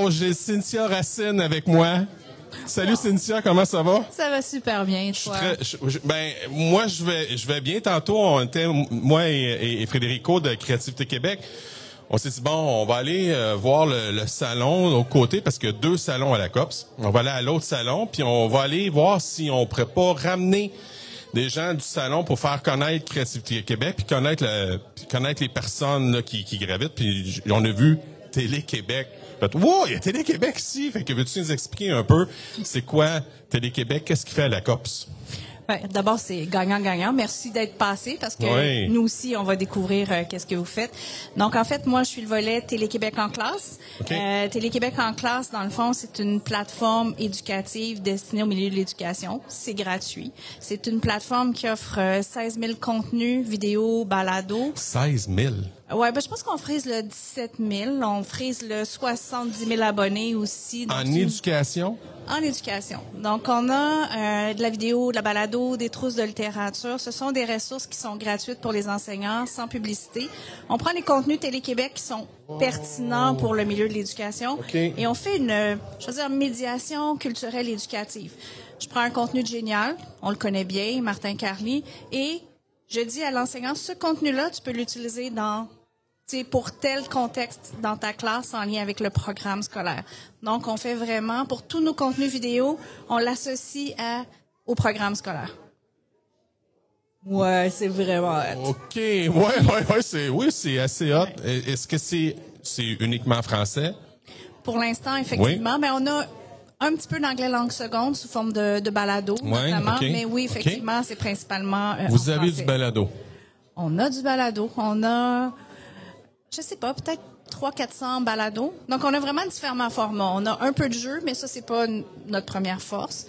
Wow, j'ai Cynthia Racine avec moi. Salut Cynthia, comment ça va? Ça va super bien, toi. Très- je- je- ben, moi, je vais, je vais bien. Tantôt, on était, moi et, et- Frédérico de Créativité Québec, on s'est dit, bon, on va aller euh, voir le, le salon au côté, parce qu'il y a deux salons à la COPS. On va aller à l'autre salon, puis on va aller voir si on pourrait pas ramener des gens du salon pour faire connaître Créativité Québec, puis connaître, le, puis connaître les personnes là, qui, qui gravitent. Puis on a vu Télé-Québec. Fait, Wow, il y a Télé-Québec ici. Fait que veux-tu nous expliquer un peu c'est quoi Télé-Québec? Qu'est-ce qu'il fait à la COPS? Ouais, D'abord, c'est gagnant-gagnant. Merci d'être passé parce que Oui. nous aussi, on va découvrir euh, qu'est-ce que vous faites. Donc, en fait, moi, je suis le volet Télé-Québec en classe. Euh, Télé-Québec en classe, dans le fond, c'est une plateforme éducative destinée au milieu de l'éducation. C'est gratuit. C'est une plateforme qui offre euh, 16 000 contenus, vidéos, balados. 16 000. Ouais, ben, je pense qu'on frise le 17 000. On frise le 70 000 abonnés aussi. Donc, En éducation? En éducation. Donc, on a euh, de la vidéo, de la balado, des trousses de littérature. Ce sont des ressources qui sont gratuites pour les enseignants, sans publicité. On prend les contenus Télé-Québec qui sont pertinents pour le milieu de l'éducation OK. et on fait une, je veux dire, médiation culturelle éducative. Je prends un contenu de génial, on le connaît bien, Martin Carly, et je dis à l'enseignant, ce contenu-là, tu peux l'utiliser dans pour tel contexte dans ta classe en lien avec le programme scolaire. Donc, on fait vraiment, pour tous nos contenus vidéo, on l'associe à, au programme scolaire. Ouais, c'est vraiment hot. OK. Ouais, ouais, ouais, c'est, oui, c'est assez hot. Est-ce que c'est, c'est uniquement français? Pour l'instant, effectivement, mais on a un petit peu d'anglais langue seconde sous forme de, de balado, Ouais, notamment. Mais oui, effectivement, c'est principalement euh, Vous en avez français. du balado? On a du balado. On a, je sais pas, peut-être 300-400 balados. Donc, on a vraiment différents formats. On a un peu de jeu, mais ça, c'est pas notre première force.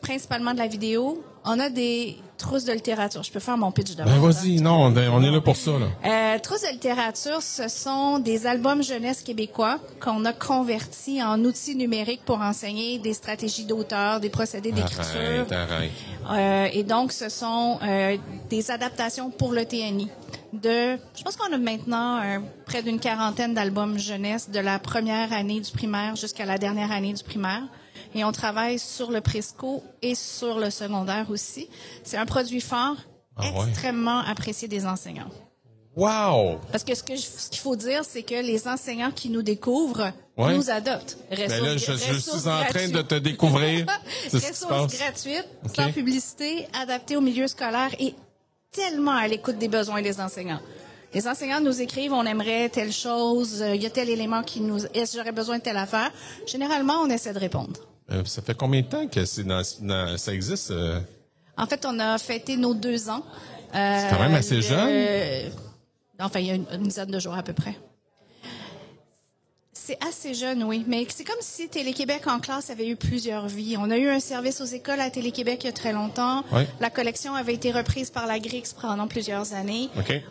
Principalement de la vidéo. On a des trousses de littérature. Je peux faire mon pitch de Ben, vas-y, non, on est- on est là pour ça, là. euh, Trousses de littérature, ce sont des albums jeunesse québécois qu'on a convertis en outils numériques pour enseigner des stratégies d'auteur, des procédés d'écriture. Arrête, arrête. Euh, et donc, ce sont euh, des adaptations pour le TNI. De, je pense qu'on a maintenant euh, près d'une quarantaine d'albums jeunesse de la première année du primaire jusqu'à la dernière année du primaire. Et on travaille sur le presco et sur le secondaire aussi. C'est un produit fort, Ah ouais. extrêmement apprécié des enseignants. Wow! Parce que ce que je- ce qu'il faut dire, c'est que les enseignants qui nous découvrent Ouais. nous adoptent. Ben là, je, suis en train de te découvrir. Ressources gratuites, sans publicité, adaptées au milieu scolaire et tellement à l'écoute des besoins des enseignants. Les enseignants nous écrivent, on aimerait telle chose, euh, il y a tel élément qui nous, est-ce que j'aurais besoin de telle affaire? Généralement, on essaie de répondre. Euh, ça fait combien de temps que c'est dans, dans- ça existe? euh? En fait, on a fêté nos deux ans. Euh, C'est quand même assez le- jeune. Enfin, il y a une, une dizaine de jours à peu près. C'est assez jeune, oui. Mais c'est comme si Télé-Québec en classe avait eu plusieurs vies. On a eu un service aux écoles à Télé-Québec il y a très longtemps. La collection avait été reprise par la GRIX pendant plusieurs années.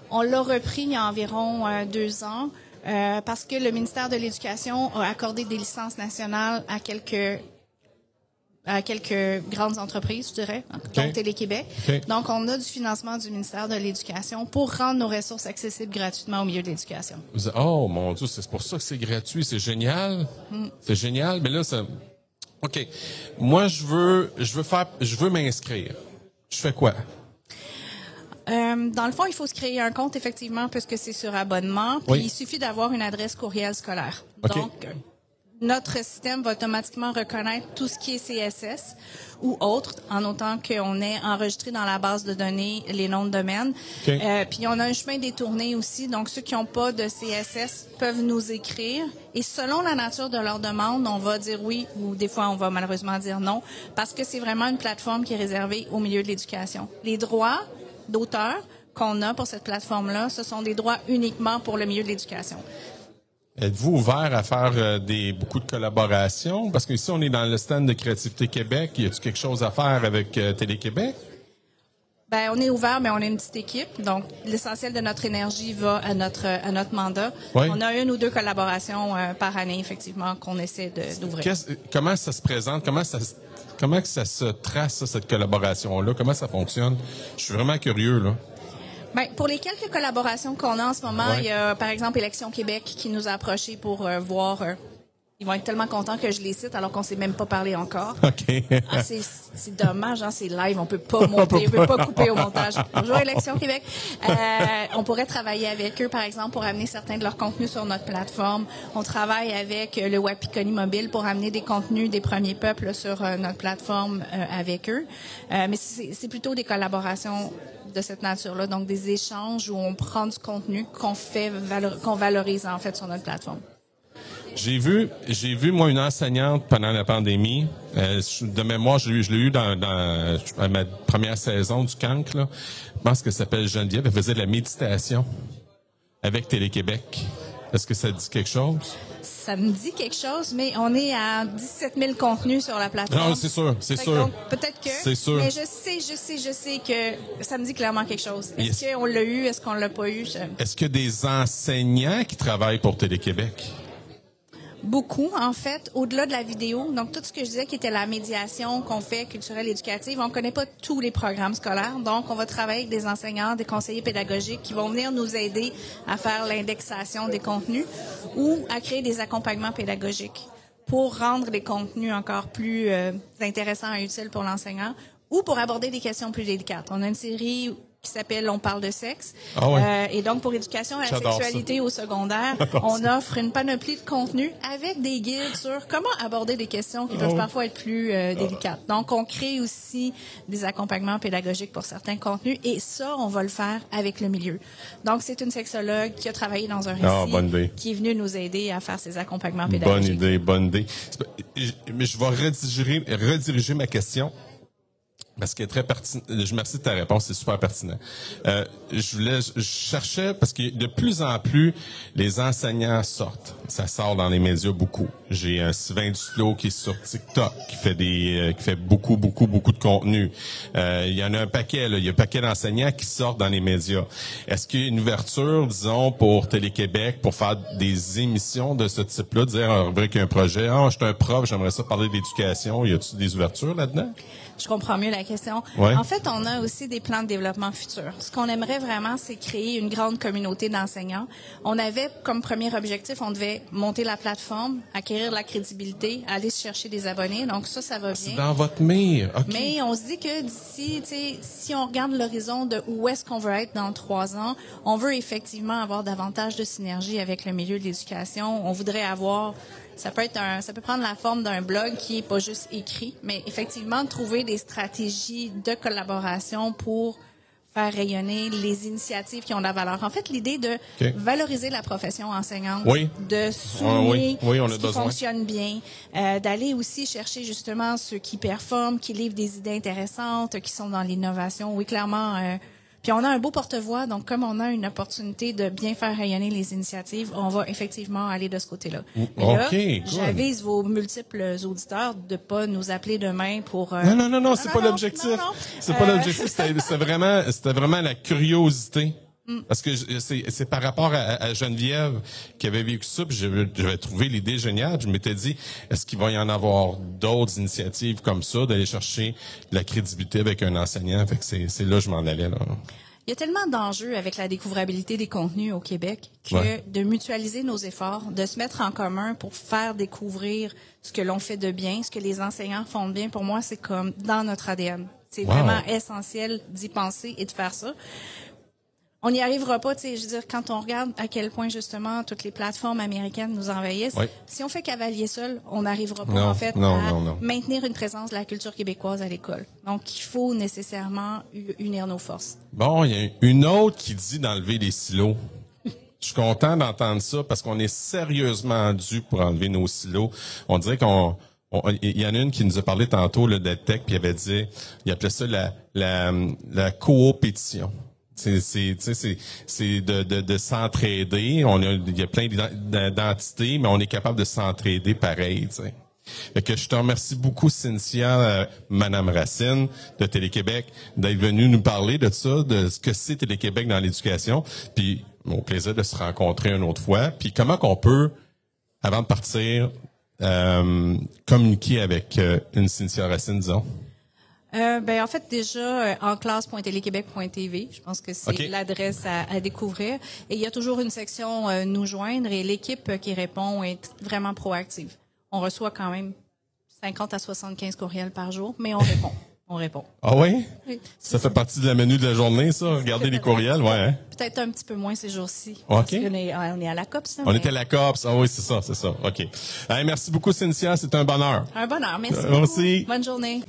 On l'a repris il y a environ euh, deux ans euh, parce que le ministère de l'Éducation a accordé des licences nationales à quelques à quelques grandes entreprises, je dirais, dont Télé-Québec. OK. Donc, on a du financement du ministère de l'Éducation pour rendre nos ressources accessibles gratuitement au milieu de l'éducation. Vous- Oh mon Dieu, c'est pour ça que c'est gratuit, c'est génial. Mm. C'est génial, mais là ça OK. Moi je veux je veux faire je veux m'inscrire. Je fais quoi? Euh, dans le fond, il faut se créer un compte, effectivement, puisque c'est sur abonnement. Puis Oui. il suffit d'avoir une adresse courriel scolaire. OK. Donc, notre système va automatiquement reconnaître tout ce qui est CSS ou autre, en autant qu'on ait enregistré dans la base de données les noms de domaine. Euh, puis on a un chemin détourné aussi. Donc, ceux qui n'ont pas de CSS peuvent nous écrire. Et selon la nature de leur demande, on va dire oui ou des fois, on va malheureusement dire non, parce que c'est vraiment une plateforme qui est réservée au milieu de l'éducation. Les droits d'auteur qu'on a pour cette plateforme-là, ce sont des droits uniquement pour le milieu de l'éducation. Êtes-vous ouvert à faire euh, des beaucoup de collaborations? Parce que ici on est dans le stand de Créativité Québec, y a-tu quelque chose à faire avec euh, Télé-Québec? Ben, on est ouvert, mais on est une petite équipe. Donc, l'essentiel de notre énergie va à notre, à notre mandat. Oui. On a une ou deux collaborations euh, par année, effectivement, qu'on essaie de- d'ouvrir. Comment ça se présente? Comment ça se- comment que ça se trace ça, cette collaboration là Comment ça fonctionne? Je suis vraiment curieux là. Ben, pour les quelques collaborations qu'on a en ce moment, Ouais. il y a, par exemple, Élection Québec qui nous a approchés pour euh, voir euh, ils vont être tellement contents que je les cite alors qu'on s'est même pas parlé encore. OK. Ah, c'est, dommage, hein, c'est live, on peut pas monter, on peut pas couper au montage. Bonjour Élection Québec. Euh, on pourrait travailler avec eux, par exemple, pour amener certains de leurs contenus sur notre plateforme. On travaille avec euh, le Wapikoni Mobile pour amener des contenus des premiers peuples sur euh, notre plateforme euh, avec eux. Euh, mais c'est, plutôt des collaborations de cette nature-là, donc des échanges où on prend du contenu qu'on fait, qu'on valorise en fait sur notre plateforme. J'ai vu, j'ai vu moi une enseignante pendant la pandémie. Euh, de mémoire, je l'ai eu, je l'ai eu dans, dans ma première saison du CANC. Là. Je pense qu'elle s'appelle Geneviève. Elle faisait de la méditation avec Télé-Québec. Est-ce que ça dit quelque chose? Ça me dit quelque chose, mais on est à 17 000 contenus sur la plateforme. Non, c'est sûr, c'est que sûr. Peut-être que. C'est sûr. Mais je sais, je sais, je sais que ça me dit clairement quelque chose. Est-ce Yes. qu'on l'a eu? Est-ce qu'on l'a pas eu? Je- Est-ce a des enseignants qui travaillent pour Télé-Québec? Beaucoup, en fait, au-delà de la vidéo. Donc, tout ce que je disais qui était la médiation qu'on fait culturelle éducative, on connaît pas tous les programmes scolaires. Donc, on va travailler avec des enseignants, des conseillers pédagogiques qui vont venir nous aider à faire l'indexation des contenus ou à créer des accompagnements pédagogiques pour rendre les contenus encore plus euh, intéressants et utiles pour l'enseignant ou pour aborder des questions plus délicates. On a une série qui s'appelle On parle de sexe. Ah. Euh, et donc, pour éducation à la ça. sexualité au secondaire, on offre une panoplie de contenus avec des guides sur comment aborder des questions qui peuvent ouais. parfois être plus euh, délicates. Donc, on crée aussi des accompagnements pédagogiques pour certains contenus et ça, on va le faire avec le milieu. Donc, c'est une sexologue qui a travaillé dans un récit Ah, bonne idée. qui est venue nous aider à faire ces accompagnements Bonne pédagogiques. idée, bonne idée. Pas- je- Mais je vais rediriger, rediriger ma question parce est très pertinente. Je merci de ta réponse, c'est super pertinent. Euh, je voulais, je cherchais parce que de plus en plus les enseignants sortent. Ça sort dans les médias beaucoup. J'ai un Sylvain Duclos qui est sur TikTok, qui fait des, euh, qui fait beaucoup, beaucoup, beaucoup de contenu. Euh, il y en a un paquet. Là. Il y a un paquet d'enseignants qui sortent dans les médias. Est-ce qu'il y a une ouverture, disons, pour Télé-Québec pour faire des émissions de ce type-là, dire en rubrique un projet, ah, je suis un prof, j'aimerais ça parler d'éducation. Y a-t-il des ouvertures là-dedans? Je comprends mieux la question. Ouais. En fait, on a aussi des plans de développement futurs. Ce qu'on aimerait vraiment, c'est créer une grande communauté d'enseignants. On avait comme premier objectif, on devait monter la plateforme, acquérir la crédibilité, aller chercher des abonnés. Donc ça, ça va C'est bien. dans votre mire. OK. Mais on se dit que d'ici, tu sais, si on regarde l'horizon de où est-ce qu'on veut être dans trois ans, on veut effectivement avoir davantage de synergie avec le milieu de l'éducation. On voudrait avoir, ça peut être un, ça peut prendre la forme d'un blog qui est pas juste écrit, mais effectivement trouver des stratégies de collaboration pour faire rayonner les initiatives qui ont de la valeur. En fait, l'idée de valoriser la profession enseignante, Oui. de souligner oui. Oui, ce qui besoin. fonctionne bien, euh, d'aller aussi chercher justement ceux qui performent, qui livrent des idées intéressantes, qui sont dans l'innovation. Oui, clairement. euh, puis on a un beau porte-voix, donc comme on a une opportunité de bien faire rayonner les initiatives, on va effectivement aller de ce côté-là. J'avise vos multiples auditeurs de pas nous appeler demain pour. euh, Non, non, non, non, c'est pas non, l'objectif. C'est pas Euh, l'objectif. C'était vraiment, c'était vraiment la curiosité. Mm. Parce que c'est par rapport à, à Geneviève qui avait vécu ça, puis j'avais trouvé l'idée géniale. Je m'étais dit, est-ce qu'il va y en avoir d'autres initiatives comme ça, d'aller chercher de la crédibilité avec un enseignant? Fait que c'est c'est là que je m'en allais. Là. Il y a tellement d'enjeux avec la découvrabilité des contenus au Québec que Ouais. de mutualiser nos efforts, de se mettre en commun pour faire découvrir ce que l'on fait de bien, ce que les enseignants font de bien, pour moi, c'est comme dans notre ADN. C'est Wow. vraiment essentiel d'y penser et de faire ça. On n'y arrivera pas, tu sais, je veux dire, quand on regarde à quel point, justement, toutes les plateformes américaines nous envahissent, Oui. si on fait cavalier seul, on n'arrivera pas, Non, en fait, non, à non, non. maintenir une présence de la culture québécoise à l'école. Donc, il faut nécessairement unir nos forces. Bon, il y a une autre qui dit d'enlever les silos. Je suis content d'entendre ça parce qu'on est sérieusement dû pour enlever nos silos. On dirait qu'on on- il y en a une qui nous a parlé tantôt là, d'EdTech, puis il avait dit, il appelait ça la la, la coopétition. C'est de de, de s'entraider. On a il y a plein d'ident- d'entités, mais on est capable de s'entraider pareil. Tu sais. Fait que je te remercie beaucoup, Cynthia, euh, Madame Racine de Télé-Québec, d'être venue nous parler de ça, de ce que c'est Télé-Québec dans l'éducation. Puis, mon plaisir de se rencontrer une autre fois. Puis, comment qu'on peut, avant de partir, euh, communiquer avec euh, une Cynthia Racine, disons? Euh, ben en fait déjà euh, en classe.téléquébec.tv, je pense que c'est l'adresse à, à découvrir. Et il y a toujours une section euh, nous joindre et l'équipe euh, qui répond est vraiment proactive. on reçoit quand même 50 à 75 courriels par jour, mais on répond. On répond. Ah oui? Oui. Ça fait partie de la menu de la journée, ça? Regarder les courriels, ouais. hein? Peut-être un petit peu moins ces jours-ci. OK. Parce qu'on est, on est à la COPS. là, On mais était à la COPS. Ah oui, c'est ça, c'est ça. OK. Merci beaucoup, Cynthia. C'est un bonheur. Un bonheur. Merci. Beaucoup. merci. Bonne journée.